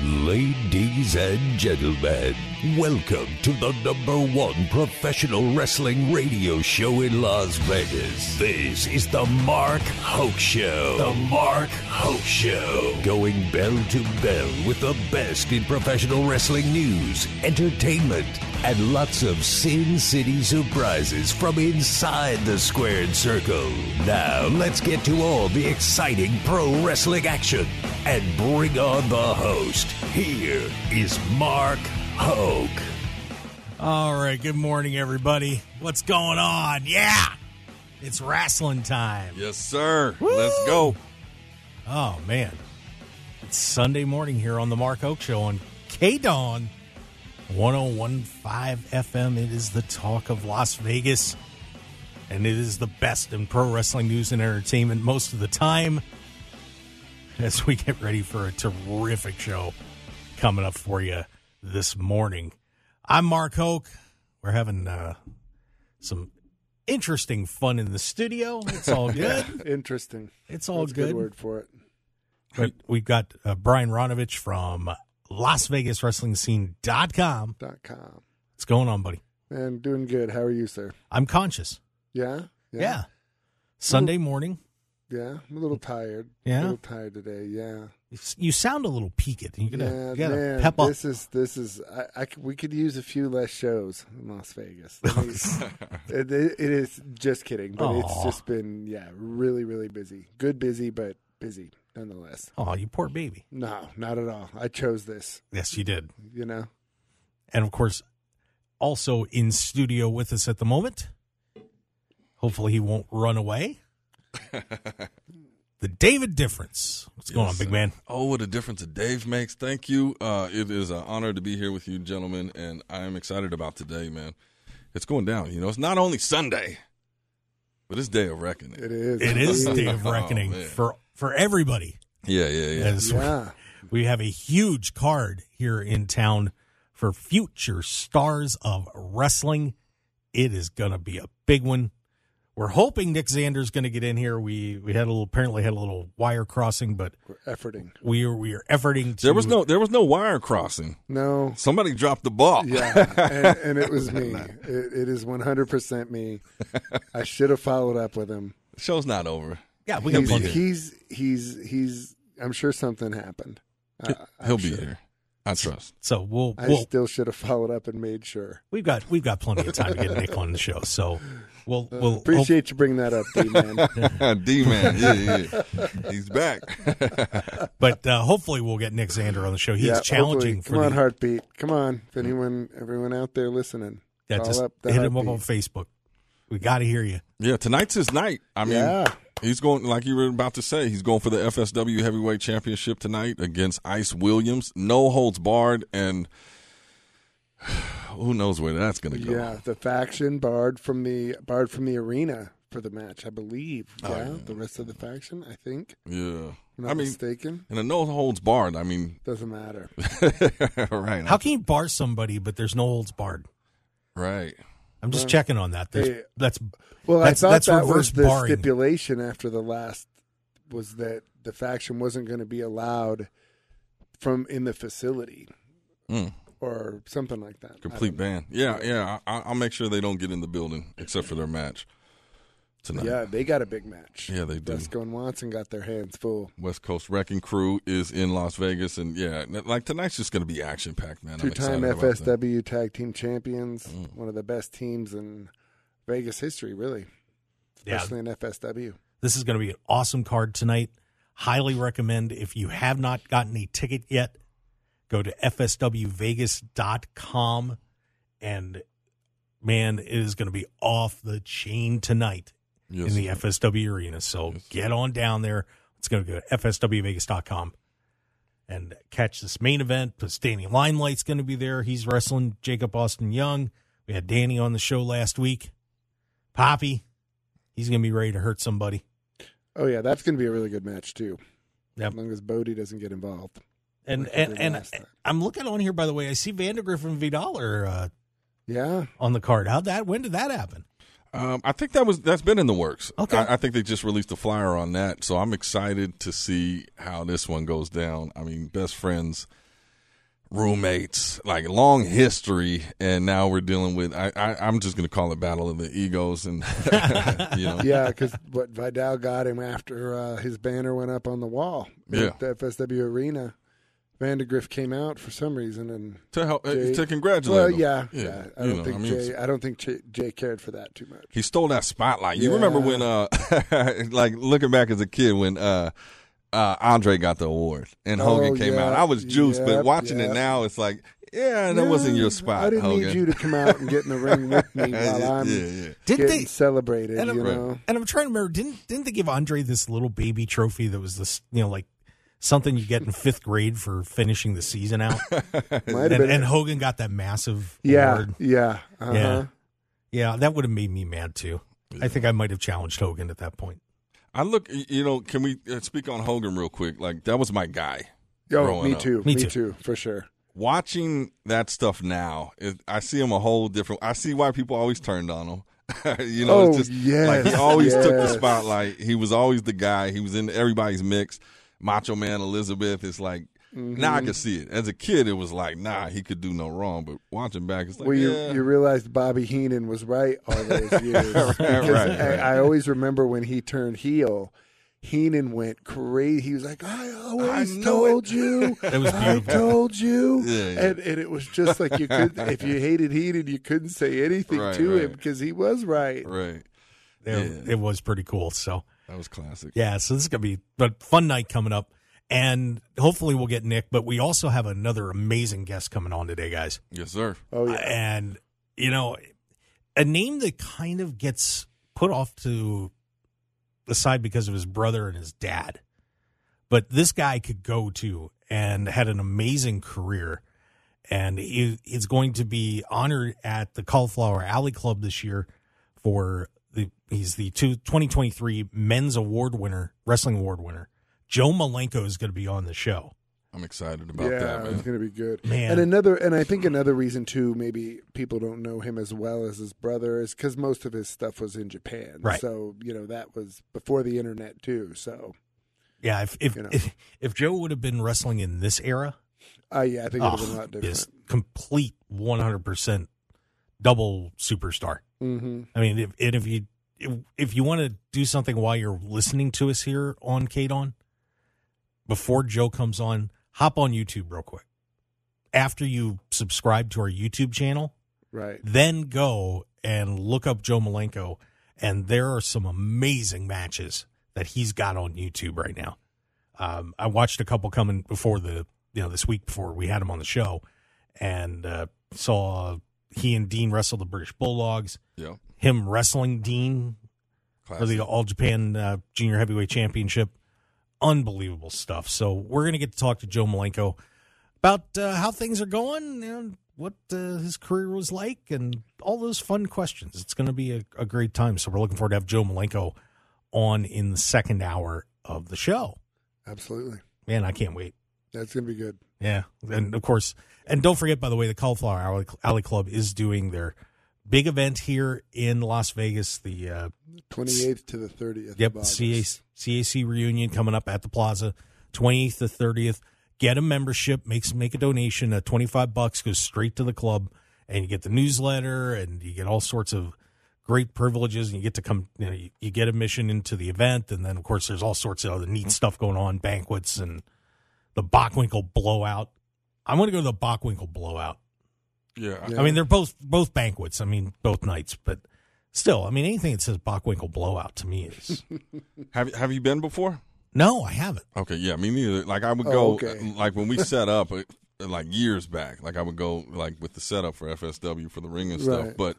Ladies and gentlemen, welcome to the number one professional wrestling radio show in Las Vegas. This is the Mark Hoke Show. The Mark Hoke Show. Going bell to bell with the best in professional wrestling news, entertainment, and lots of Sin City surprises from inside the squared circle. Now, let's get to all the exciting pro wrestling action and bring on the host. Here is Mark Hoke. All right, good morning, everybody. What's going on? Yeah, it's wrestling time. Yes, sir. Let's go. Oh, man. It's Sunday morning here on the Mark Hoke Show on KDAWN 1015 FM. It is the talk of Las Vegas, and it is the best in pro wrestling news and entertainment most of the time as we get ready for a terrific show coming up for you this morning. I'm Mark Hoke. We're having uh, some interesting fun in the studio. It's all good. Interesting. It's all That's good. good word for it. But we've got uh, Brian Ronovech from LasVegasWrestlingScene.com. Dot com. What's going on, buddy? And doing good. How are you, sir? I'm conscious. Yeah. Yeah. Sunday morning. Yeah. I'm a little tired. Yeah? A little tired today. Yeah. You You sound a little peaked. You gotta, yeah, you gotta man. pep up. This is this is. I, I we could use a few less shows in Las Vegas. It, it- it is just kidding, but it's just been yeah, really, really busy. Good busy, but busy nonetheless. Oh, you poor baby. No, not at all. I chose this. Yes, you did. You know. And of course, also in studio with us at the moment. Hopefully, he won't run away. the David difference. What's going on, big sir. man? Oh, what a difference a Dave makes. Thank you. Uh, it is an honor to be here with you, gentlemen, and I am excited about today, man. It's going down. You know, it's not only Sunday, but it's day of reckoning. It is. It is day of Oh, reckoning man. for for everybody. Yeah, yeah, yeah. As Yeah. we have a huge card here in town for future stars of wrestling. It is going to be a big one. We're hoping Nick Xander's going to get in here. We we had a little apparently had a little wire crossing, but We're efforting. we are we are efforting to. There was no there was no wire crossing. No. Somebody dropped the ball. Yeah, and, and it was me. It, it is 100% me. I should have followed up with him. The show's not over. Yeah. We got He's, plenty. he's he's he's. I'm sure something happened. I, He'll I'm be sure. here. I trust. So we'll I we'll still should have followed up and made sure. we've got we've got plenty of time to get Nick on the show. So we'll we'll Uh, Appreciate you bringing that up, D man. D man, yeah, yeah. He's back. but uh, hopefully we'll get Nick Xander on the show. He's yeah, challenging hopefully. for Come on, the, heartbeat. Come on, if anyone, everyone out there listening, yeah, call just up the hit him up on. Facebook. We got to hear you. Yeah, tonight's his night. I mean, Yeah. He's going like you were about to say. He's going for the FSW Heavyweight Championship tonight against Ice Williams. No holds barred, and who knows where that's going to go. Yeah, the faction barred from the barred from the arena for the match, I believe. Oh, Yeah, yeah. the rest of the faction, I think. Yeah, I'm not I mean, mistaken. and a no holds barred. I mean, Doesn't matter. right, How can you bar somebody but there's no holds barred? right. I'm just Well, checking on that. There's, hey, that's Well, That's- I thought that's that reverse was the barring. stipulation after the last was that the faction wasn't going to be allowed from in the facility Mm, or something like that. Complete don't know. ban. Yeah, yeah. I, I'll make sure they don't get in the building except for their match tonight. Yeah, they got a big match. Yeah, they do. Briscoe and Watson got their hands full. West Coast Wrecking Crew is in Las Vegas, and yeah, like tonight's just going to be action packed, man. Two-time excited about that. FSW tag team champions, Mm. one of the best teams in Vegas history, really, yeah. especially in FSW. This is going to be an awesome card tonight. Highly recommend if you have not gotten a ticket yet, go to fswvegas.com and man, it is going to be off the chain tonight Yes, in the. FSW arena. So Yes. get on down there. It's going to go to fswvegas.com and catch this main event. Plus, Danny Limelight's going to be there. He's wrestling Jacob Austin Young. We had Danny on the show last week. Poppy, he's going to be ready to hurt somebody. Oh yeah, that's going to be a really good match too. Yep. As long as Bodie doesn't get involved. And Like and and. I'm looking on here by the way. I see Vandergriff and Vidal are uh, Yeah, on the card. How'd that? When did that happen? Um, I think that was that's been in the works. Okay. I, I think they just released a flyer on that, so I'm excited to see how this one goes down. I mean, best friends roommates, like long history, and now we're dealing with. I, I I'm just gonna call it battle of the egos, and you know, Yeah, because what Vidal got him after uh, his banner went up on the wall Yeah. at the FSW Arena. Vandegrift came out for some reason, and to help Jay- to congratulate. well, him. yeah, yeah. I don't know, think I mean, Jay. I don't think Jay, Jay cared for that too much. he stole that spotlight. You Yeah. remember when, uh, like looking back as a kid when uh, uh, Andre got the award and Hogan Oh, came yeah, out. I was juiced, but yep, watching it now, it's like, yeah, that wasn't your spot, I didn't Hogan. need you to come out and get in the ring with me while I'm yeah, yeah. Did getting they? celebrated. And I'm, you know, and I'm trying to remember. Didn't didn't they give Andre this little baby trophy that was this you know like something you get in fifth grade for finishing the season out? might have and, been. and Hogan got that massive yeah, award. yeah, uh-huh. Yeah. Yeah, that would have made me mad too. I think I might have challenged Hogan at that point. I look, you know, can we uh, speak on Hogan real quick? Like that was my guy. Oh, growing me up. too. Me Me, too. too. for sure. Watching that stuff now, it, I see him a whole different. I see why people always turned on him. you know, Oh, it's just like he yes, always took the spotlight. He was always the guy. He was in everybody's mix. Macho Man Elizabeth. It's like Mm-hmm. now I can see it. As a kid, it was like, nah, he could do no wrong. But watching back, it's like, well, you yeah, you realized Bobby Heenan was right all those years. Right, Because right, I. I always remember when he turned heel. Heenan went crazy. He was like, "I always know told it." you, It was I told you," Yeah, yeah. and and it was just like you could, if you hated Heenan, you couldn't say anything Right, to him because he was right. right. It, Yeah. it was pretty cool. So That was classic. yeah, so this is gonna be a fun night coming up, and hopefully we'll get Nick. But we also have another amazing guest coming on today, guys. Yes, sir. Oh yeah, and you know, a name that kind of gets put off to the side because of his brother and his dad. But this guy could go to and had an amazing career. And he is going to be honored at the Cauliflower Alley Club this year for the he's the two, 2023 men's award winner, wrestling award winner. Joe Malenko is going to be on the show. I'm excited about yeah, that, it's gonna be good. Man. And another, and I think another reason too, maybe people don't know him as well as his brother is because most of his stuff was in Japan. Right. So you know that was before the internet too. So Yeah, if if You know. if, if Joe would have been wrestling in this era, uh, yeah, I think it would have been a Oh, lot different. is complete 100% double superstar. hmm I mean, if, and if you if, you want to do something while you're listening to us here on KDAWN, before Joe comes on, hop on YouTube real quick. After you subscribe to our YouTube channel, Right. then go and look up Joe Malenko, and there are some amazing matches that he's got on YouTube right now. Um, I watched a couple coming before the you know this week before we had him on the show, and uh, saw he and Dean wrestled the British Bulldogs. Yeah. Him wrestling Dean for the All Japan uh, Junior Heavyweight Championship. Unbelievable stuff. So we're gonna get to talk to Joe Malenko about uh, how things are going and what uh, his career was like and all those fun questions. It's going to be a, a great time. So we're looking forward to have Joe Malenko on in the second hour of the show. Absolutely. Man, I can't wait. That's gonna be good. Yeah, and of course, and don't forget, by the way, the Cauliflower Alley, Alley Club is doing their big event here in Las Vegas. The uh, Twenty eighth to the thirtieth. Yep, CAC, CAC reunion coming up at the Plaza, twenty eighth to thirtieth. Get a membership, make make a donation. Uh, twenty five bucks goes straight to the club, and you get the newsletter, and you get all sorts of great privileges, and you get to come. You know, you, you get admission into the event, and then of course there's all sorts of other neat stuff going on, banquets and the Bockwinkel blowout. I want to go to the Bockwinkel blowout. Yeah. Yeah. I mean, they're both both banquets. I mean, both nights, but still, I mean, anything that says Bockwinkel blowout to me is Have Have you been before? no, I haven't. Okay, yeah, me neither. Like I would Oh, go, okay. like when we set up, uh, like years back. Like I would go, like with the setup for FSW for the ring and stuff. Right. But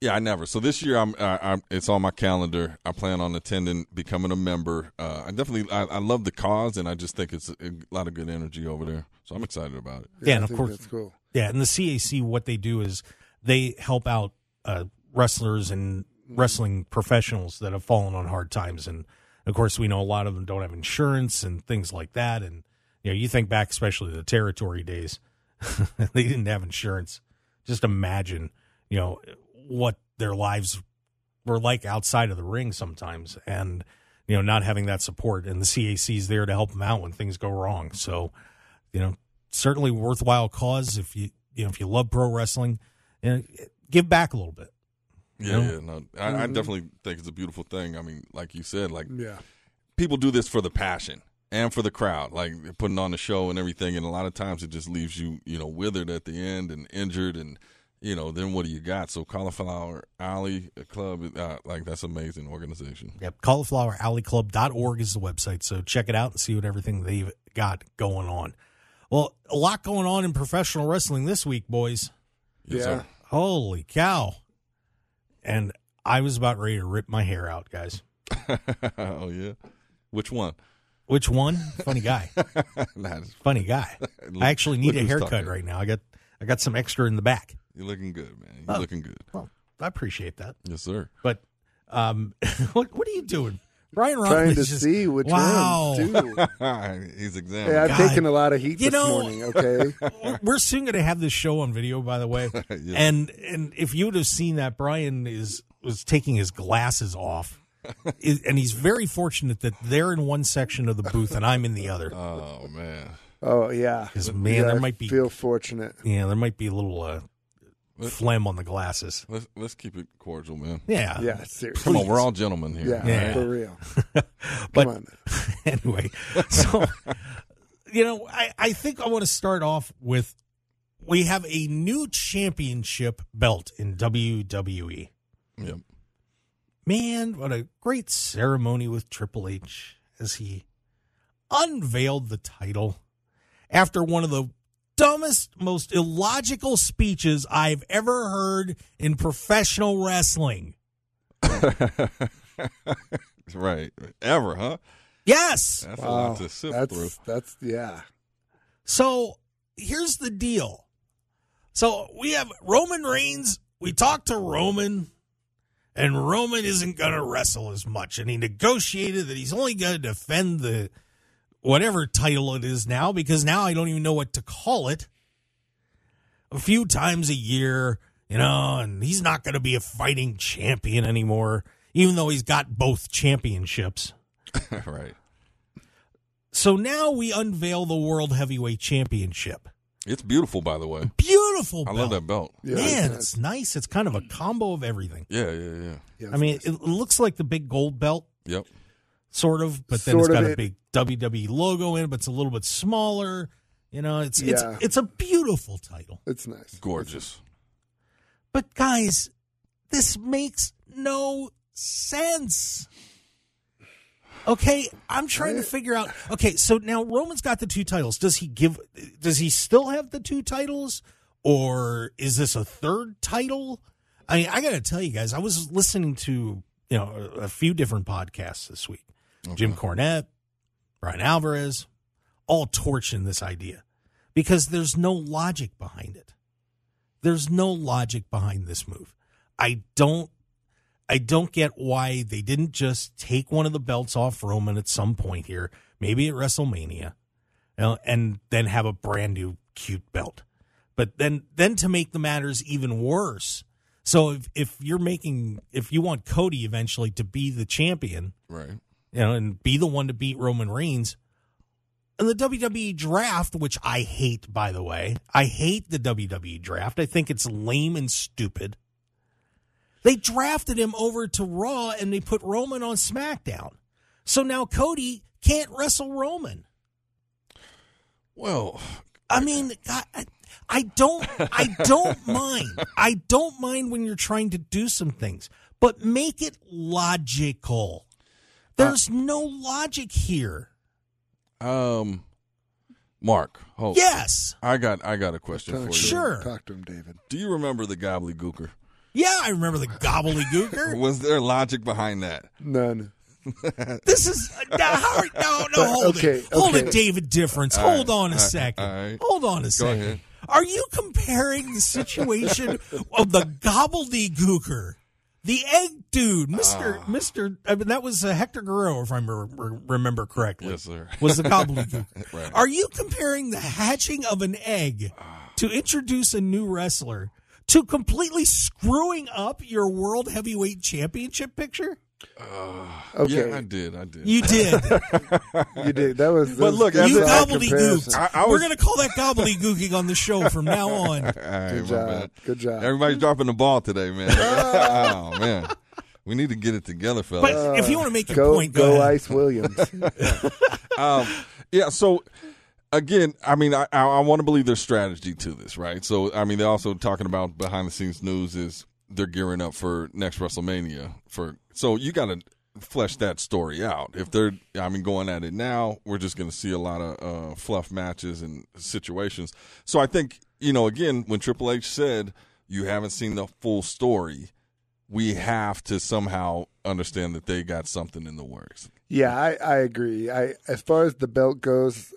yeah, I never. So this year, I'm, I, I'm, it's on my calendar. I plan on attending, becoming a member. Uh, I definitely, I, I love the cause, and I just think it's a, a lot of good energy over there. So I'm excited about it. Yeah, and I of think course- that's cool. Yeah, and the CAC, what they do is they help out uh, wrestlers and wrestling professionals that have fallen on hard times, and of course, we know a lot of them don't have insurance and things like that. And you know, you think back, especially the territory days, they didn't have insurance. Just imagine, you know, what their lives were like outside of the ring sometimes, and you know, not having that support. And the CAC is there to help them out when things go wrong. So, you know, certainly worthwhile cause if you you know if you love pro wrestling, you know, give back a little bit. Yeah, know? yeah, no, I, I mm-hmm. definitely think it's a beautiful thing. I mean, like you said, like Yeah. people do this for the passion and for the crowd, like putting on the show and everything. And a lot of times it just leaves you, you know, withered at the end and injured, and you know, then what do you got? So Cauliflower Alley Club, uh, like that's amazing organization. Yep, caulifloweralleyclub.org is the website, so check it out and see what everything they've got going on. Well, a lot going on in professional wrestling this week, boys. Yes, Yeah. sir. Holy cow. And I was about ready to rip my hair out, guys. oh yeah, which one? Which one? Funny guy. Nah, Funny guy. I actually need a haircut talking. right now. I got I got some extra in the back. You're looking good, man. You're Oh. looking good. Well, I appreciate that. Yes, sir. But um what what are you doing? Brian Trying to just, see which wow. ones do. He's Hey, examining. I've God. taken a lot of heat You this know- morning. Okay. We're soon going to have this show on video, by the way. Yeah. And and if you would have seen that, Brian is was taking his glasses off, and he's very fortunate that they're in one section of the booth and I'm in the other. Oh man. Oh yeah. 'Cause, man, Yeah, there might be- Feel fortunate. Yeah, there might be a little uh, phlegm on the glasses. Let's let's keep it cordial, man. Yeah, Yeah. Seriously. Come on, we're all gentlemen here. Yeah, Yeah. For real. But- Come on. anyway, so you know, I, I think I want to start off with we have a new championship belt in WWE. Yep. Man, what a great ceremony with Triple H as he unveiled the title after one of the dumbest, most illogical speeches I've ever heard in professional wrestling. right. Ever, huh? Yes. That's a lot to sift That's through. that's yeah. So here's the deal. So we have Roman Reigns. We talked to Roman, and Roman isn't going to wrestle as much. And he negotiated that he's only going to defend the whatever title it is now, because now I don't even know what to call it. A few times a year, you know, and he's not going to be a fighting champion anymore, even though he's got both championships. right. So now we unveil the World Heavyweight Championship. It's beautiful, by the way. Beautiful I love that belt. Yeah, Man, yeah. it's nice. It's kind of a combo of everything. Yeah, yeah, yeah. Yeah, I mean, it, it looks like the big gold belt, Yep. Sort of, but then Sort it's of got a it- big WWE logo in it, but it's a little bit smaller. You know, it's Yeah. it's it's a beautiful title. it's nice. Gorgeous. But guys, this makes no sense. Okay, I'm trying to figure out. Okay, so now Roman's got the two titles. Does he give? Does he still have the two titles, or is this a third title? I mean, I got to tell you guys, I was listening to you know a, a few different podcasts this week. Jim Cornette, Bryan Alvarez, all torching this idea because there's no logic behind it. There's no logic behind this move. I don't I don't get why they didn't just take one of the belts off Roman at some point here, maybe at WrestleMania, you know, and then have a brand new cute belt. But then then to make the matters even worse. So if if you're making if you want Cody eventually to be the champion, Right. You know, and be the one to beat Roman Reigns. And the WWE draft, which I hate, by the way, I hate the WWE draft. I think it's lame and stupid. They drafted him over to Raw and they put Roman on SmackDown. So now Cody can't wrestle Roman. Well, I mean, I, I- I don't, I don't mind. I don't mind when you're trying to do some things, but make it logical. There's no logic here. um, Mark. Hold. Yes. I got I got a question for you. Sure. Talk to him, David. Do you remember the gobbledygooker? Yeah, I remember the gobbledygooker. Was there logic behind that? None. This is now, how, no, no. Hold Okay, it, hold okay. it, David. Difference. All hold right, on a all right, second. all right. Hold on a second. ahead. Are you comparing the situation of the gobbledygooker, the egg dude, Mister Ah. Mister? I mean, that was uh, Hector Guerrero, if I remember, remember correctly. Yes, sir. Was the gobbledygooker? Right. Are you comparing the hatching of an egg to introduce a new wrestler to completely screwing up your world heavyweight championship picture? Okay, Yeah, I did. I did. You did. you did. That was. But that was look, good as you a- bad gobbledygooked. comparison. I- I We're going to call that gobbledygooking on the show from now on. All right, Good job. bad. Good job. Everybody's dropping the ball today, man. oh man, we need to get it together, fellas. But if you want to make your go point, go, go ahead. Ice Williams. um, yeah. So again, I mean, I, I, I want to believe there's strategy to this, right? So I mean, they're also talking about behind the scenes news is they're gearing up for next WrestleMania. For so you got to flesh that story out. If they're, I mean, going at it now, we're just going to see a lot of uh, fluff matches and situations. So I think you know, again, when Triple H said you haven't seen the full story. We have to somehow understand that they got something in the works. Yeah, I, I agree. I as far as the belt goes,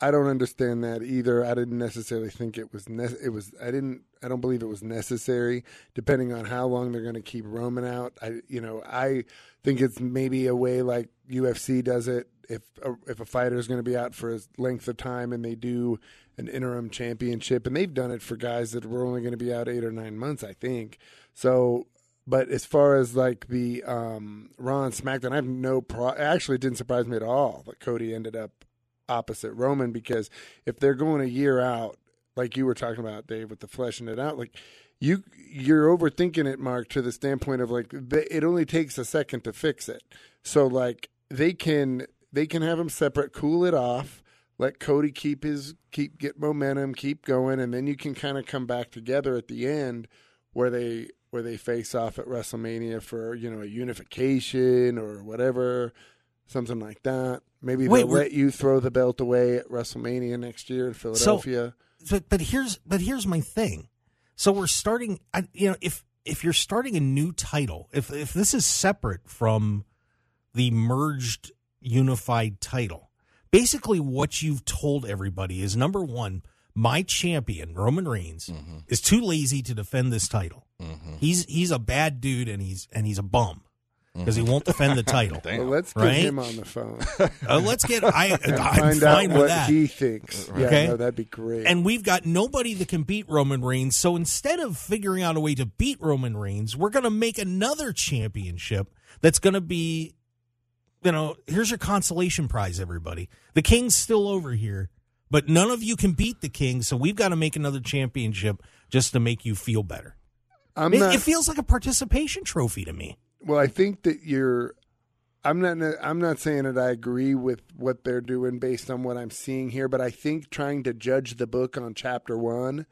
I don't understand that either. I didn't necessarily think it was ne- it was I didn't I don't believe it was necessary depending on how long they're going to keep Roman out. I you know, I think it's maybe a way like UFC does it if a, if a fighter is going to be out for a length of time and they do an interim championship and they've done it for guys that were only going to be out 8 or 9 months, I think. So but as far as like the um, Raw and SmackDown, I have no pro. Actually, didn't surprise me at all that Cody ended up opposite Roman because if they're going a year out, like you were talking about, Dave, with the fleshing it out, like you you're overthinking it, Mark, to the standpoint of like it only takes a second to fix it. So like they can they can have them separate, cool it off, let Cody keep his keep get momentum, keep going, and then you can kind of come back together at the end where they where they face off at WrestleMania for you know a unification or whatever, something like that. Maybe Wait, they'll let you throw the belt away at WrestleMania next year in Philadelphia. but but here's but here's my thing. So we're starting. I, you know, if if you're starting a new title, if if this is separate from the merged unified title, basically what you've told everybody is number one, my champion Roman Reigns mm-hmm. is too lazy to defend this title. Mm-hmm. He's he's a bad dude and he's and he's a bum because he won't defend the title. Damn. well, let's get Right? him on the phone Uh, let's get. I and I'm find fine out with what that. he thinks. Yeah, Okay. no, that'd be great. and we've got nobody that can beat Roman Reigns. So instead of figuring out a way to beat Roman Reigns, we're going to make another championship that's going to be, you know, here's your consolation prize, everybody. The King's still over here, but none of you can beat the King. So we've got to make another championship just to make you feel better. I'm It, not. it feels like a participation trophy to me. Well, I think that you're. I'm not. I'm not saying that I agree with what they're doing based on what I'm seeing here, but I think trying to judge the book on chapter one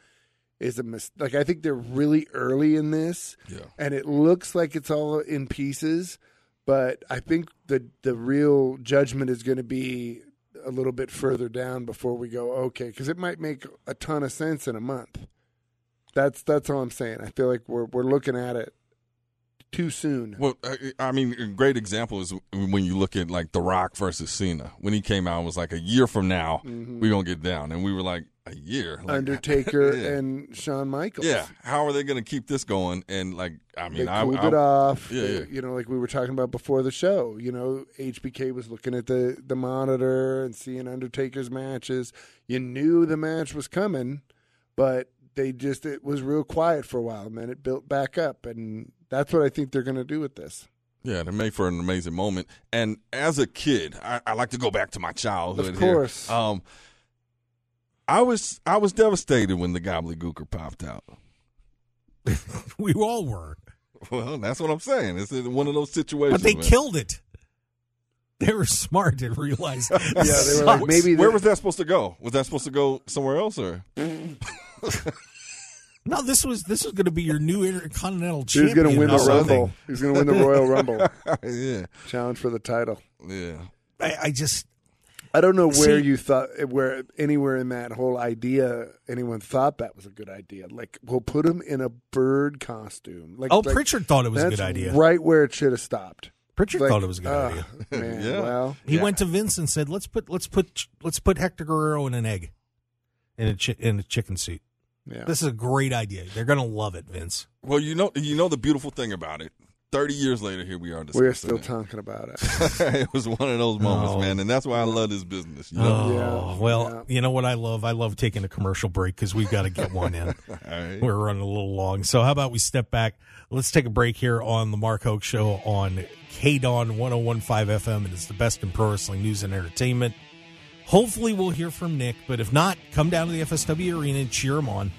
is a mis- like I think they're really early in this, Yeah. and it looks like it's all in pieces. But I think the the real judgment is going to be a little bit further down before we go okay, because it might make a ton of sense in a month. That's that's all I'm saying. I feel like we're we're looking at it too soon. Well, I, I mean, a great example is when you look at like The Rock versus Cena. When he came out, it was like a year from now mm-hmm. we're gonna get down, and we were like a year. Like, Undertaker Yeah. and Shawn Michaels. Yeah, how are they gonna keep this going? And like, I mean, They I, cooled I, it off. Yeah, yeah. You know, like we were talking about before the show. You know, HBK was looking at the the monitor and seeing Undertaker's matches. You knew the match was coming, but they just it was real quiet for a while, and then it built back up, and that's what I think they're going to do with this. Yeah, they made for an amazing moment. And as a kid, I, I like to go back to my childhood. Of here. course. Um, I was I was devastated when the gobbledygooker popped out. We all were, Well, that's what I'm saying. It's one of those situations. but they man. killed it. They were smart and realized. Yeah, they were like Wh- maybe Where was that supposed to go? Was that supposed to go somewhere else, or No, this was this was going to be your new intercontinental Champion. He's going to win the something. Rumble. He's going to win the Royal Rumble yeah, challenge for the title. yeah. I, I just I don't know where See- you thought where anywhere in that whole idea anyone thought that was a good idea. Like we'll put him in a bird costume. Like oh, like, Prichard thought it was a good idea. Right where it should have stopped. Prichard Like, thought it was a good ah, idea. Man, Yeah. well, He Yeah. went to Vince and said, "Let's put let's put let's put Hector Guerrero in an egg, in a chi- in a chicken suit. Yeah. This is a great idea. They're going to love it, Vince. Well, you know, you know the beautiful thing about it 30 years later, here we are discussing We're still it. talking about it. it was one of those moments, Oh. man, and that's why I love this business. You know? Oh, Yeah, well, yeah. you know what I love? I love taking a commercial break because we've got to get one in. All right. We're running a little long. So, how about we step back? Let's take a break here on the Mark Hoke Show on KDAWN 1015 FM. And It is the best in pro wrestling news and entertainment. Hopefully, we'll hear from Nick, but if not, come down to the FSW Arena and cheer him on.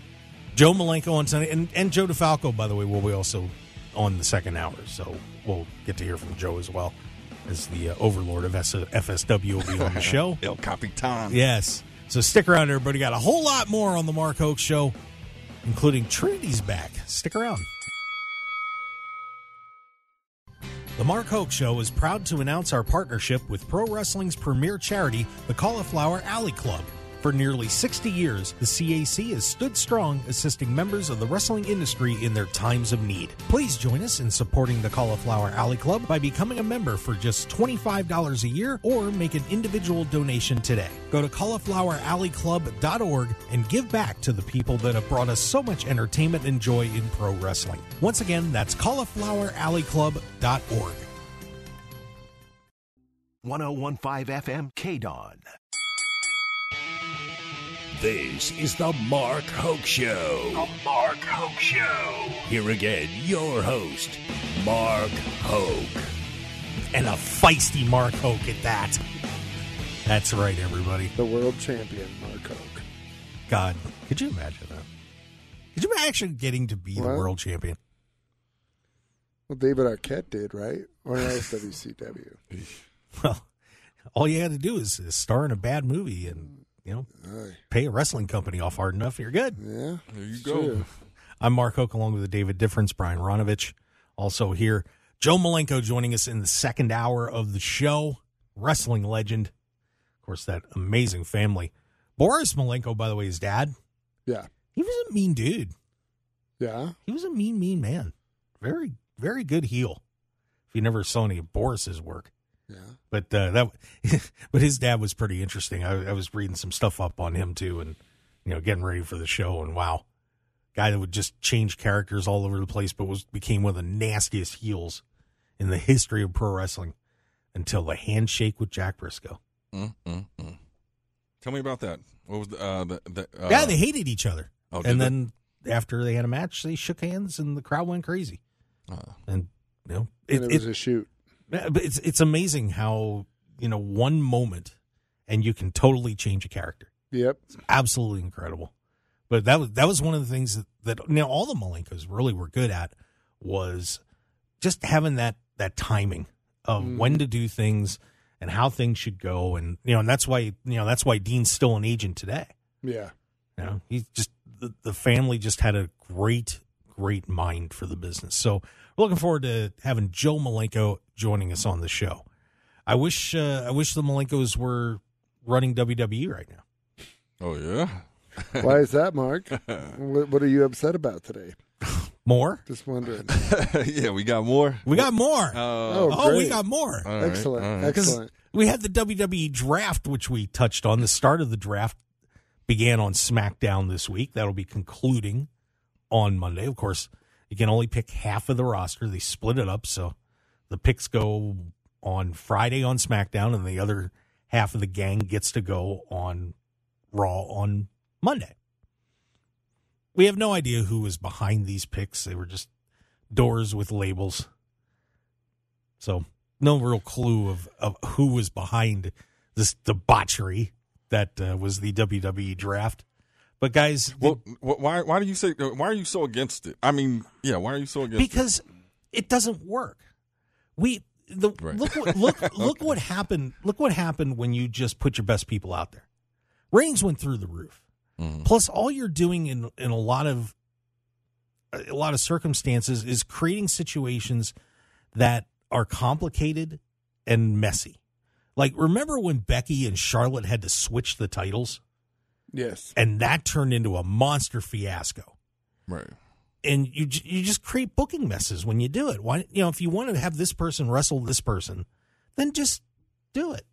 Joe Malenko on Sunday, and, and Joe DeFalco, by the way, will be also on the second hour. So, we'll get to hear from Joe as well as the uh, overlord of S- FSW will be on the show. El Capitan. Yes. So stick around, everybody. Got a whole lot more on the Mark Hoke Show, including Trinity's back. Stick around. The Mark Hoke Show is proud to announce our partnership with pro wrestling's premier charity, the Cauliflower Alley Club. For nearly 60 years, the CAC has stood strong, assisting members of the wrestling industry in their times of need. Please join us in supporting the Cauliflower Alley Club by becoming a member for just $25 a year or make an individual donation today. Go to caulifloweralleyclub.org and give back to the people that have brought us so much entertainment and joy in pro wrestling. Once again, that's caulifloweralleyclub.org. 1015 FM KDAWN. This is the Mark Hoke Show. The Mark Hoke Show. Here again, your host, Mark Hoke. And a feisty Mark Hoke at that. That's right, everybody. the world champion, Mark Hoke. God, could you imagine that? Could you imagine getting to be the world champion? Well, David Arquette did, right? Or no, WCW. Well, all you had to do is, is star in a bad movie and, you know, Aye. pay a wrestling company off hard enough. You're good. Yeah. There you go. true. I'm Mark Hoke along with the David Difference, Brian Ronovech, also here. Joe Malenko joining us in the second hour of the show. Wrestling legend. Of course, that amazing family. Boris Malenko, by the way, his dad, Yeah. he was a mean dude. Yeah. He was a mean, mean man. Very, very good heel. If you never saw any of Boris's work. Yeah. But uh, that, but his dad was pretty interesting. I, I was reading some stuff up on him too, and you know, getting ready for the show. And wow, guy that would just change characters all over the place, but was became one of the nastiest heels in the history of pro wrestling until the handshake with Jack Briscoe. Mm, mm, mm. Tell me about that. What was the, uh, the, the uh, yeah, they hated each other, oh, did and they? then after they had a match, they shook hands, and the crowd went crazy. Uh, And you know, it, and it was it- a shoot. But it's it's amazing how you know one moment and you can totally change a character. Yep. Absolutely incredible. But that was that was one of the things that, that now all the Malenkos really were good at was just having that that timing of Mm. when to do things and how things should go and you know and that's why you know that's why Dean's still an agent today. Yeah. You know, he's just the, the family just had a great, great mind for the business. So looking forward to having Joe Malenko joining us on the show. I wish uh, I wish the Malenkos were running WWE right now. oh yeah. Why is that, Mark? what, what are you upset about today? More? Just wondering. yeah, we got more. We got more. Uh, Oh, oh, we got more. all right, excellent. all right. 'Cause Excellent. We had the WWE draft, which we touched on. The start of the draft began on SmackDown this week. That'll be concluding on Monday. Of course, you can only pick half of the roster. They split it up, so the picks go on Friday on SmackDown, and the other half of the gang gets to go on Raw on Monday. We have no idea who was behind these picks. They were just doors with labels. So no real clue of, of who was behind this debauchery that uh, was the WWE draft. But guys, Well, wh- why why do you say why are you so against it? I mean, yeah, why are you so against it? because it doesn't work. We the Right. look what, look look what happened. Look what happened when you just put your best people out there. Ratings went through the roof. Mhm. Plus, all you're doing in in a lot of a lot of circumstances is creating situations that are complicated and messy. Like, remember when Becky and Charlotte had to switch the titles, Yes. and that turned into a monster fiasco Right. and you you just create booking messes when you do it. Why you know if you want to have this person wrestle this person, then just do it.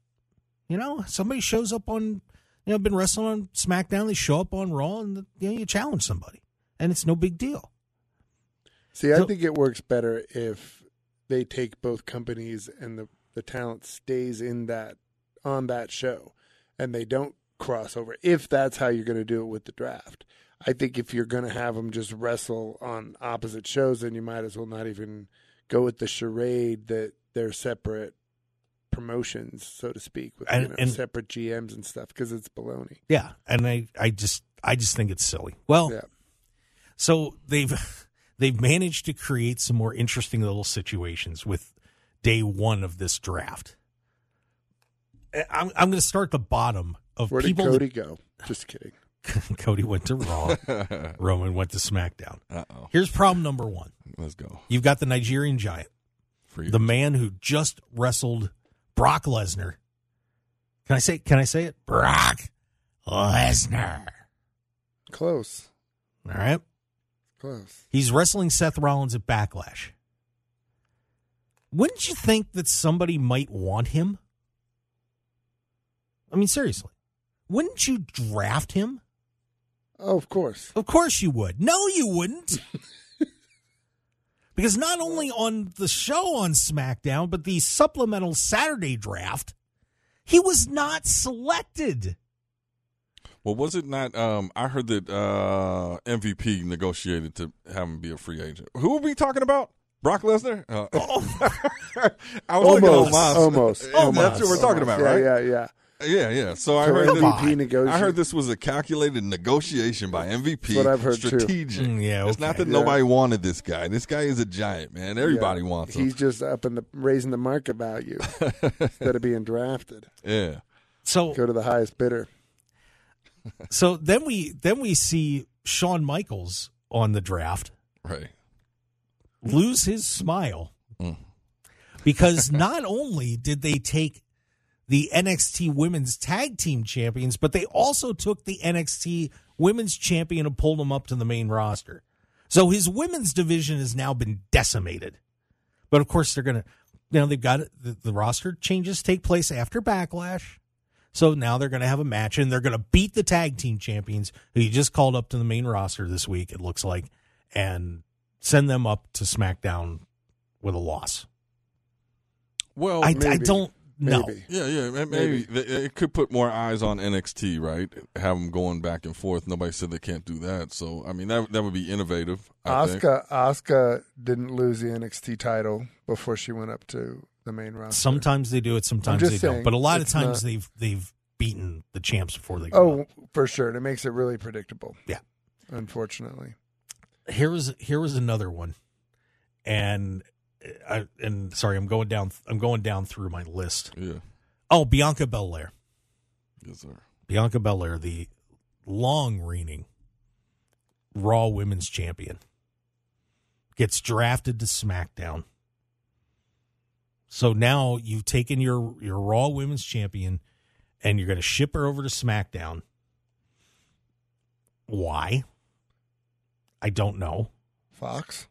You know, somebody shows up on you know been wrestling on SmackDown, they show up on Raw, and you know you challenge somebody, and it's no big deal. See, I So- think it works better if they take both companies and the the talent stays in that on that show, and they don't cross over. If that's how you're going to do it with the draft, I think if you're going to have them just wrestle on opposite shows, then you might as well not even go with the charade that they're separate promotions, so to speak, with And- you know, and- separate GMs and stuff because it's baloney. Yeah, and I, I just, I just think it's silly. Well, Yeah. so they've, they've managed to create some more interesting little situations with day one of this draft. I- I'm, I'm going to start at the bottom of Where did people. Cody go? Just kidding. Cody went to Raw. Roman went to SmackDown. Uh oh. Here's problem number one. Let's go. You've got the Nigerian giant, the man who just wrestled Brock Lesnar. Can I say? Can I say it? Brock Lesnar. Close. All right. Close. He's wrestling Seth Rollins at Backlash. Wouldn't you think that somebody might want him? I mean, seriously. Wouldn't you draft him? Oh, of course. Of course you would. No, you wouldn't. because not only on the show on SmackDown, but the supplemental Saturday draft, he was not selected. Well, was it not? Um, I heard that uh, MVP negotiated to have him be a free agent. Who are we talking about? Brock Lesnar? Uh, I was looking Almost. Almost. Yeah, That's what we're talking about, yeah, right? Yeah, yeah. Yeah, yeah. So I So heard Come that. MVP negotiate. I heard this was a calculated negotiation by MVP. That's what I've heard, too. strategic. Mm, yeah, It's not that Yeah. nobody wanted this guy. This guy is a giant, man. Everybody Yeah. wants him. He's just up in the raising the market value instead of being drafted. Yeah. So Go to the highest bidder. so then we then we see Shawn Michaels on the draft Right. lose his smile Mm. because not only did they take the NXT Women's Tag Team Champions, but they also took the NXT Women's Champion and pulled them up to the main roster. So his women's division has now been decimated. But of course, they're going to, you know, they've got. The, the roster changes take place after Backlash. So now they're going to have a match and they're going to beat the tag team champions who you just called up to the main roster this week, it looks like, and send them up to SmackDown with a loss. Well, I, I don't know. Maybe. Yeah, yeah, ma- maybe, Th- it could put more eyes on NXT, right? Have them going back and forth. Nobody said they can't do that, so I mean that that would be innovative. I think. Asuka Asuka didn't lose the NXT title before she went up to the main roster. Sometimes they do it, sometimes they just don't. But a lot of times not- they've they've beaten the champs before they go. Oh, up. for sure. And it makes it really predictable. Yeah. Unfortunately. here was here was another one, and I and sorry, I'm going down. I'm going down through my list. Yeah, Oh, Bianca Belair. yes, sir. Bianca Belair, the long reigning Raw Women's Champion, gets drafted to SmackDown. So now you've taken your your Raw Women's Champion and you're going to ship her over to SmackDown. Why? I don't know. Fox.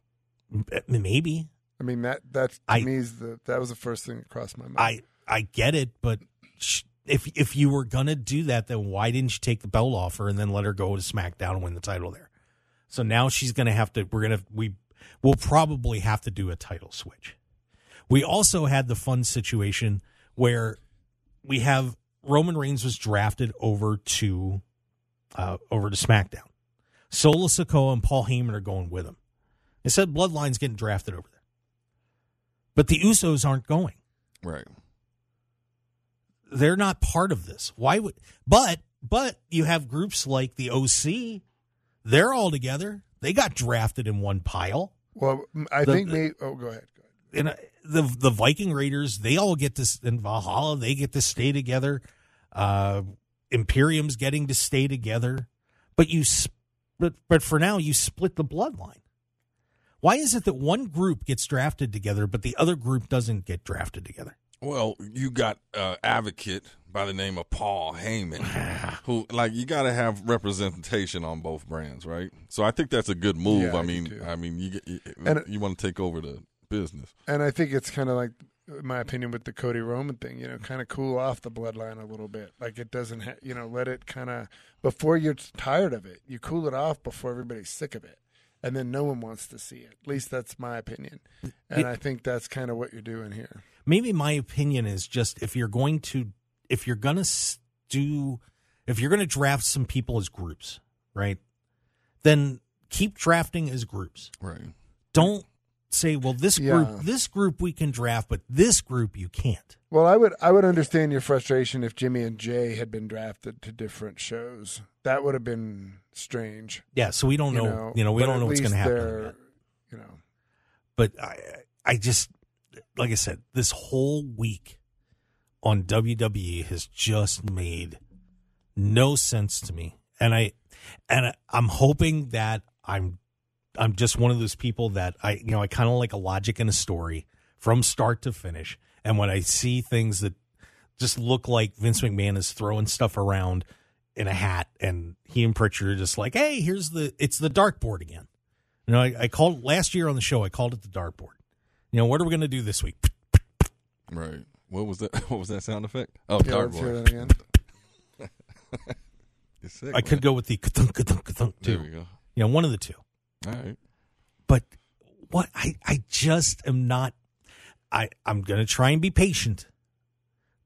Maybe I mean that that to I- me is the that was the first thing that crossed my mind. I I get it, but sh- if if you were gonna do that, then why didn't you take the belt off her and then let her go to SmackDown and win the title there? So now she's gonna have to. We're gonna we will probably have to do a title switch. We also had the fun situation where we have Roman Reigns was drafted over to uh, over to SmackDown. Solo Sikoa and Paul Heyman are going with him. They said Bloodline's getting drafted over but the Usos aren't going Right. they're not part of this. Why would but but you have groups like the OC, they're all together. They got drafted in one pile. well, I The- think maybe. Oh, go ahead. Go ahead. And uh, the the Viking Raiders, they all get to in Valhalla, they get to stay together. Uh Imperium's getting to stay together. But you but but for now you split the bloodline. Why is it that one group gets drafted together but the other group doesn't get drafted together? Well, you got uh, advocate by the name of Paul Heyman, who like you got to have representation on both brands, right? So I think that's a good move. Yeah, I I mean, too. I mean, you get, you, And you want to take over the business. And I think it's kind of like, in my opinion, with the Cody Roman thing. You know, kind of cool off the bloodline a little bit. Like it doesn't, ha- you know, let it kind of before you're tired of it. You cool it off before everybody's sick of it. And then no one wants to see it. At least that's my opinion, and I think that's kind of what you're doing here. maybe my opinion is just if you're going to if you're going to do if you're going to draft some people as groups right then keep drafting as groups Right. don't say well this group Yeah. this group we can draft but this group you can't Well, I would I would understand your frustration if Jimmy and Jay had been drafted to different shows. That would have been strange. yeah so we don't you know, you know we don't know what's going to happen. You know, but I, I just, like I said, this whole week on WWE has just made no sense to me, and I, and I, I'm hoping that I'm, I'm just one of those people that I, you know, I kind of like a logic in a story from start to finish, and when I see things that just look like Vince McMahon is throwing stuff around in a hat, and he and Prichard are just like, hey, here's the, it's the dartboard again. You know, I, I called last year on the show. I called it the dartboard. You know, what are we going to do this week? Right. What was that? What was that sound effect? Oh, yeah, dartboard. that again. Sick, I could go with the ka-thunk, ka-thunk, ka-thunk, There too. we go. You know, one of the two. All right. But what I, I just am not. I I'm going to try and be patient,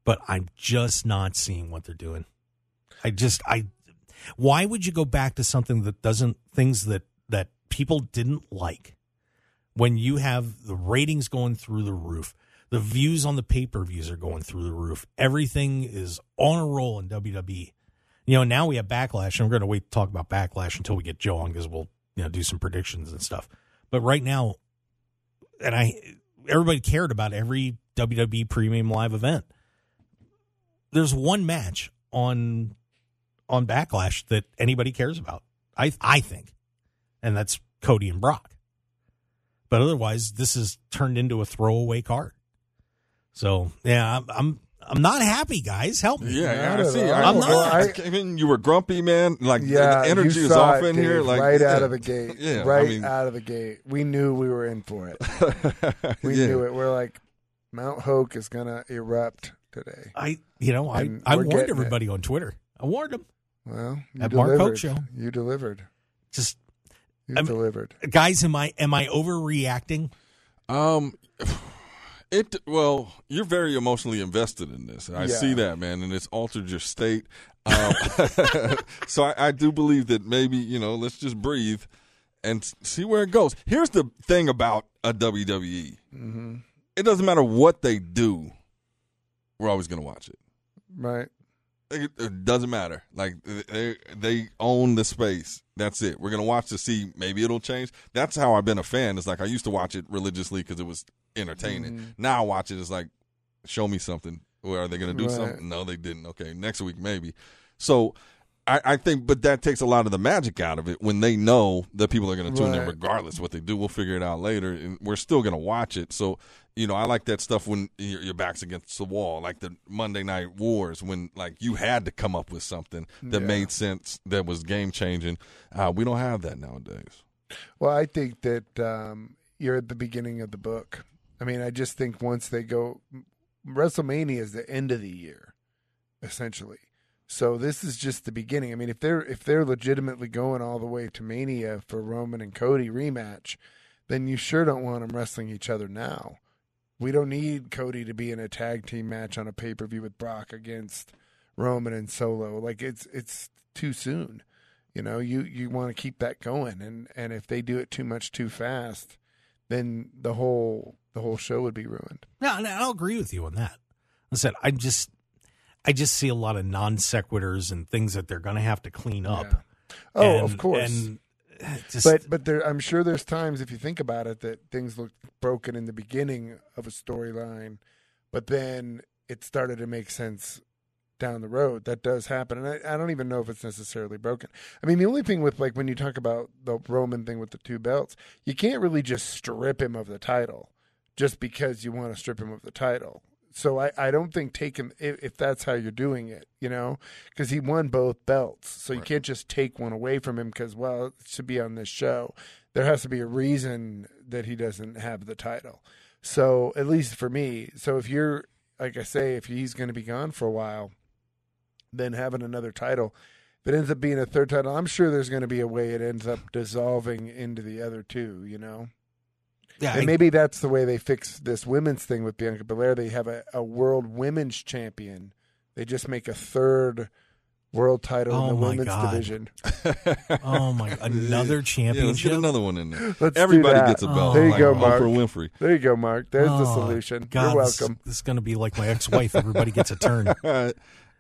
but I'm just not seeing what they're doing. I just I. Why would you go back to something that doesn't things that that people didn't like when you have the ratings going through the roof? The views on the pay per views are going through the roof. Everything is on a roll in WWE. You know, now we have backlash, and we're going to wait to talk about backlash until we get Joe on because we'll you know do some predictions and stuff. But right now, and I, everybody cared about every WWE Premium Live event. There's one match on on Backlash that anybody cares about. I I think, and that's Cody and Brock. But otherwise, this is turned into a throwaway card. So yeah, I'm I'm, I'm not happy, guys. Help me. Yeah, yeah, Not I see. I, I'm well, not. I came in, you were grumpy, man. Like Yeah, the energy you is off it, in here. Like right yeah. out of the gate. Yeah, I right mean- out of the gate. We knew we were in for it. We Yeah. knew it. We're like, Mount Hoke is gonna erupt today. I you know I And I warned getting everybody on Twitter. I warned them. Well, you At Mark Hoke. Show. You delivered. Just You I'm- delivered. guys, am I am I overreacting? Um, it well, you're very emotionally invested in this. I Yeah. see that, man, and it's altered your state. Um, so I, I do believe that maybe you know, let's just breathe and see where it goes. Here's the thing about a WWE: hmm it doesn't matter what they do, we're always going to watch it. Right. It, it doesn't matter. Like they they own the space. That's it. We're gonna watch to see. Maybe it'll change. That's how I've been a fan. It's like I used to watch it religiously because it was entertaining. Mhm. Now I watch it as like, show me something. Or are they gonna do Right. something? No, they didn't. Okay, next week maybe. So. I, I think, but that takes a lot of the magic out of it when they know that people are going to tune in Right. regardless what they do. We'll figure it out later, and we're still going to watch it. So, you know, I like that stuff when your, your back's against the wall, like the Monday Night Wars, when like you had to come up with something that Yeah. made sense, that was game changing. Uh, we don't have that nowadays. Well, I think that um, you're at the beginning of the book. I mean, I just think once they go, WrestleMania is the end of the year, essentially. So this is just the beginning. I mean, if they're if they're legitimately going all the way to Mania for Roman and Cody rematch, then you sure don't want them wrestling each other now. We don't need Cody to be in a tag team match on a pay per view with Brock against Roman and Solo. Like it's it's too soon. You know, you you want to keep that going, and and if they do it too much too fast, then the whole the whole show would be ruined. No, I'll agree with you on that. I said I'm just I just see a lot of non sequiturs and things that they're going to have to clean up. Yeah. Oh, And- of course. And uh, just, but but there, I'm sure there's times if you think about it that things look broken in the beginning of a storyline, but then it started to make sense down the road. That does happen, and I, I don't even know if it's necessarily broken. I mean, the only thing with like when you talk about the Roman thing with the two belts, you can't really just strip him of the title just because you want to strip him of the title. So I, I don't think taking if, if that's how you're doing it, you know, because he won both belts. So you Right. can't just take one away from him because well, it should be on this show. There has to be a reason that he doesn't have the title. So at least for me, so if you're like I say, if he's going to be gone for a while, then having another title, if it ends up being a third title, I'm sure there's going to be a way it ends up dissolving into the other two. You know, Yeah, and I- maybe that's the way they fix this women's thing with Bianca Belair. They have a, a world women's champion. They just make a third world title Oh in the women's God. division. oh my, another Yeah, let's championship. get another one in there. Let's do Everybody that. gets a belt. There you like go, Mark. Oprah Winfrey. There you go, Mark. There's the Oh, solution. God, You're this- welcome. This, is going to be like my ex-wife. Everybody gets a turn.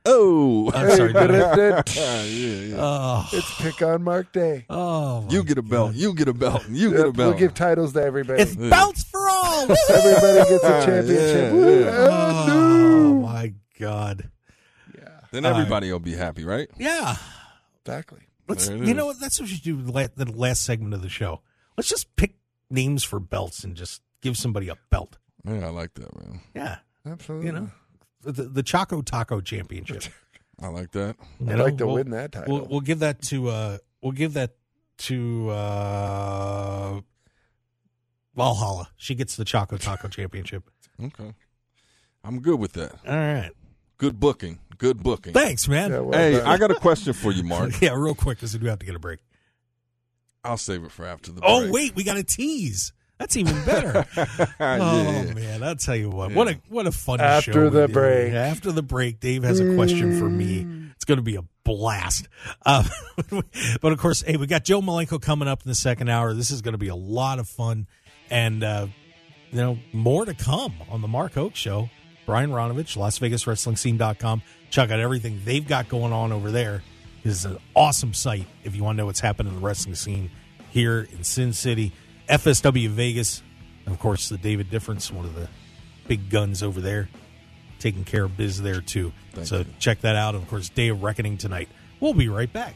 Oh, I'm sorry. Yeah, yeah. Oh, it's pick on Mark Day. oh, You get a belt. God. You get a belt. You Yep, get a belt. We'll give titles to everybody. It's belts for all. Everybody gets a championship. Yeah, yeah. oh, oh my God. Yeah, then everybody will be happy, right? Yeah. exactly. Let's. You is. know what? That's what you do. The last segment of the show. Let's just pick names for belts and just give somebody a belt. Yeah, I like that, man. Yeah. Absolutely. You know, the the Choco Taco Championship. I like that. I'd know, like to we'll- win that title. We'll, we'll give that to. uh We'll give that to uh Valhalla. She gets the Choco Taco Championship. Okay. I'm good with that. All right. Good booking. Good booking. Thanks, man. Yeah, well hey, done. I got a question for you, Mark. yeah, real quick because we do have to get a break. I'll save it for after the Oh break. wait, we got a tease. That's even better. oh yeah. man, I'll tell you what. What a what a fun After show. we the did. break. After the break, Dave has a question for me. It's going to be a blast. Uh, but of course, hey, we got Joe Malenko coming up in the second hour. This is going to be a lot of fun, and uh, you know more to come on the Mark Hoke Show. Brian Ronovech, LasVegasWrestlingScene.com. Check out everything they've got going on over there. It's an awesome site if you want to know what's happening in the wrestling scene here in Sin City. FSW Vegas, of course, the David Difference, one of the big guns over there, taking care of biz there too. Thank so you. check that out. And of course, Day of Reckoning tonight. We'll be right back.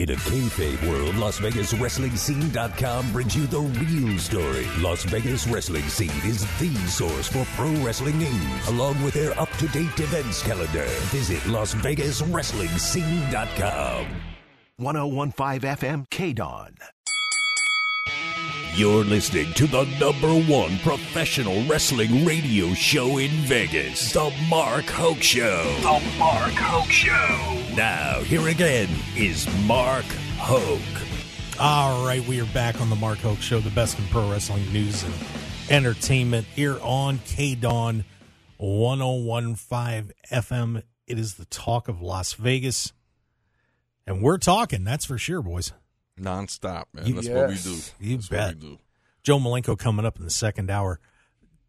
In a kayfabe world, LasVegasWrestlingScene.com brings you the real story. Las Vegas Wrestling Scene is the source for pro wrestling news, along with their up-to-date events calendar. Visit LasVegasWrestlingScene.com. 1015 FM KDAWN. You're listening to the number one professional wrestling radio show in Vegas, The Mark Hoke Show. The Mark Hoke Show. Now, here again is Mark Hoke. All right, we are back on the Mark Hoke Show, the best in pro wrestling news and entertainment here on KDAWN 1015 FM. It is the talk of Las Vegas. And we're talking, that's for sure, boys. Non-stop, man. You- That's what we do. You That's bet. what we do. Joe Malenko coming up in the second hour.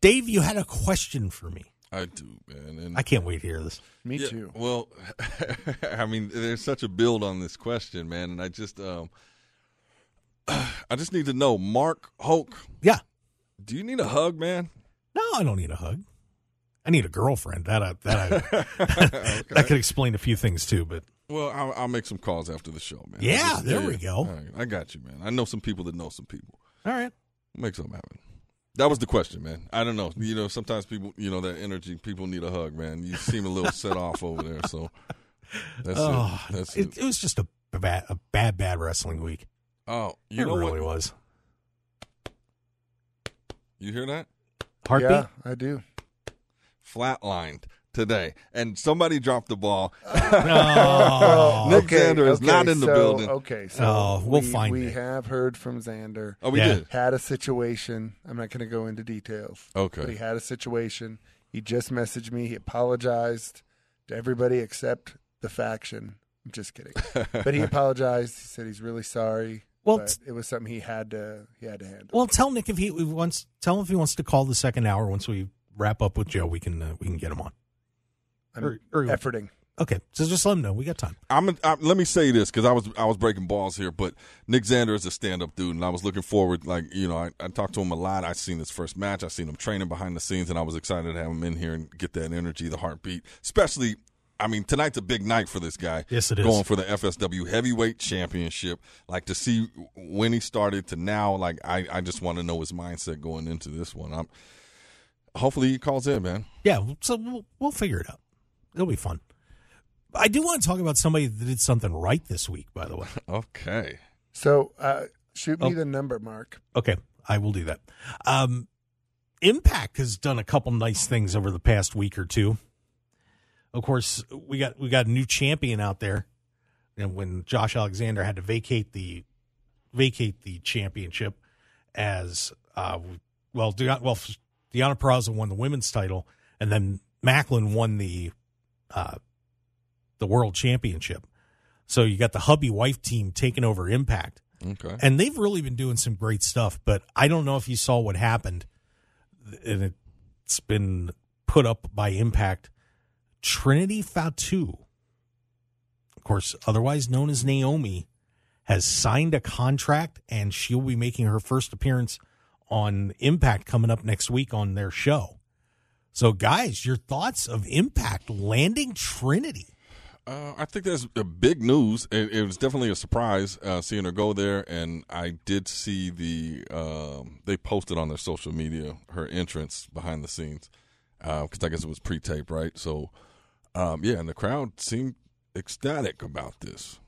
Dave, you had a question for me. I do, man. And I can't wait to hear this. Me Yeah, too. Well, I mean, there's such a build on this question, man, and I just, um, I just need to know, Mark Hoke, Yeah. do you need a hug, man? No, I don't need a hug. I need a girlfriend. That I, that I, that could explain a few things too. But Well, I'll, I'll make some calls after the show, man. Yeah, just- there we go. All right, I got you, man. I know some people that know some people. all right, make something happen. That was the question, man. I don't know. You know, sometimes people, you know, that energy, people need a hug, man. You seem a little set off over there, so that's oh, it. That's it, it. it was just a bad, a bad, bad wrestling week. Oh, you it know really what? was. You hear that? Heartbeat. Yeah, I do. Flatlined today, and somebody dropped the ball. Oh, Nick Xander is not in the so- building. Okay, so Oh, we'll we, find We it. have heard from Xander. Oh, we Yeah. did. Had a situation. I'm not going to go into details. Okay. But he had a situation. He just messaged me. He apologized to everybody except the faction. I'm just kidding. but he apologized. He said he's really sorry. Well, but it was something he had to he had to handle. Well, tell Nick if he wants. Tell him if he wants to call the second hour once we wrap up with Joe. We can uh, we can get him on. I'm or- or- efforting. Okay, so just let him know we got time. I'm, i let me say this because I was I was breaking balls here, but Nick Xander is a stand up dude, and I was looking forward. Like you know, I, I talked to him a lot. I seen his first match. I seen him training behind the scenes, and I was excited to have him in here and get that energy, the heartbeat. Especially, I mean, tonight's a big night for this guy. Yes, it is. Going for the FSW Heavyweight Championship. Like to see when he started to now. Like I, I just want to know his mindset going into this one. I'm. Hopefully he calls in, man. Yeah, so we'll, we'll figure it out. It'll be fun. I do want to talk about somebody that did something right this week. By the way, Okay. So uh, shoot me Oh. the number, Mark. okay, I will do that. Um, Impact has done a couple nice things over the past week or two. Of course, we got we got a new champion out there, and when Josh Alexander had to vacate the vacate the championship, as uh, well, De- well, Deonna Purrazzo won the women's title, and then Maclin won the uh, the world championship. So you got the hubby wife team taking over Impact. Okay. And they've really been doing some great stuff, but I don't know if you saw what happened. And it's been put up by Impact. Trinity Fatu, of course, otherwise known as Naomi, has signed a contract and she'll be making her first appearance on Impact coming up next week on their show. So, guys, your thoughts of Impact landing Trinity? Uh, I think that's a big news. It, it was definitely a surprise uh, seeing her go there, and I did see the um, they posted on their social media her entrance behind the scenes because I guess it was pre-taped, right? So, um, yeah, and the crowd seemed ecstatic about this.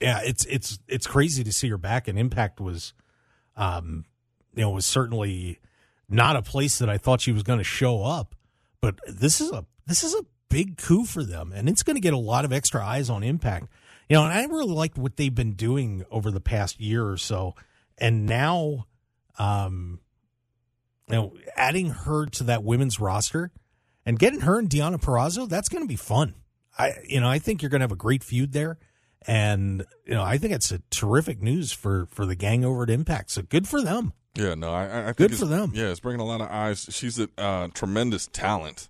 yeah, it's it's it's crazy to see her back. And Impact was, um, you know, was certainly not a place that I thought she was going to show up. But this is a this is a big coup for them, and it's going to get a lot of extra eyes on Impact. You know, and I really liked what they've been doing over the past year or so, and now, um, you know, adding her to that women's roster and getting her and Deonna Purrazzo, that's going to be fun. I, you know, I think you're going to have a great feud there, and you know, I think it's a terrific news for for the gang over at Impact. So good for them. Yeah, no, I, I think Good it's- for them. Yeah, it's bringing a lot of eyes. She's a uh, tremendous talent,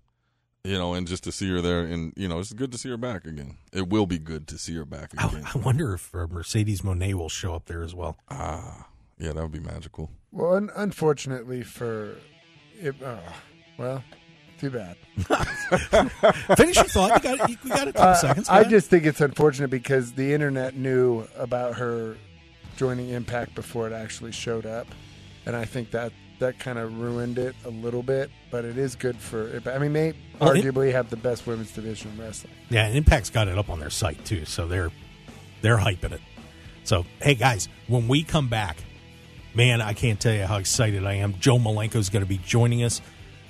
you know, and just to see her there, and you know, it's good to see her back again. It will be good to see her back again. I wonder if uh, Mercedes Moné will show up there as well. Ah, yeah, that would be magical. Well, un- unfortunately for it, oh, well, too bad. Finish your thought. You got you, we got a couple Uh, seconds. Go I ahead. just think it's unfortunate because the internet knew about her joining Impact before it actually showed up, and I think that that kind of ruined it a little bit. But it is good for. I mean, they Well, it- arguably have the best women's division in wrestling. Yeah, and Impact's got it up on their site too, so they're they're hyping it. So hey guys, when we come back, man, I can't tell you how excited I am. Joe Malenko is going to be joining us,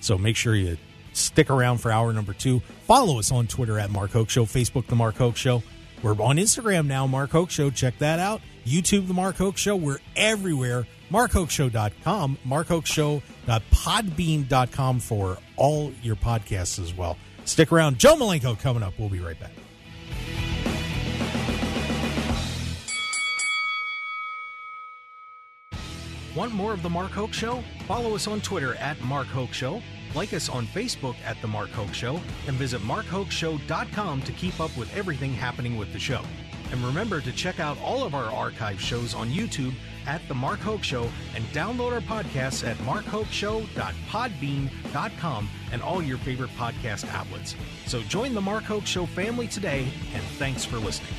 so make sure you stick around for hour number two. Follow us on Twitter at Mark Hoke Show, Facebook the Mark Hoke Show. We're on Instagram now, Mark Hoke Show. Check that out. YouTube the Mark Hoke Show. We're everywhere. MarkHokeShow.com, MarkHokeShow.podbean.com for all your podcasts as well. Stick around. Joe Malenko coming up. We'll be right back. Want more of The Mark Hoke Show? Follow us on Twitter at Mark Hoke Show, like us on Facebook at The Mark Hoke Show, and visit markhokeshow.com to keep up with everything happening with the show. And remember to check out all of our archive shows on YouTube at The Mark Hoke Show and download our podcasts at markhokeshow.podbean.com and all your favorite podcast outlets. So join The Mark Hoke Show family today, and thanks for listening.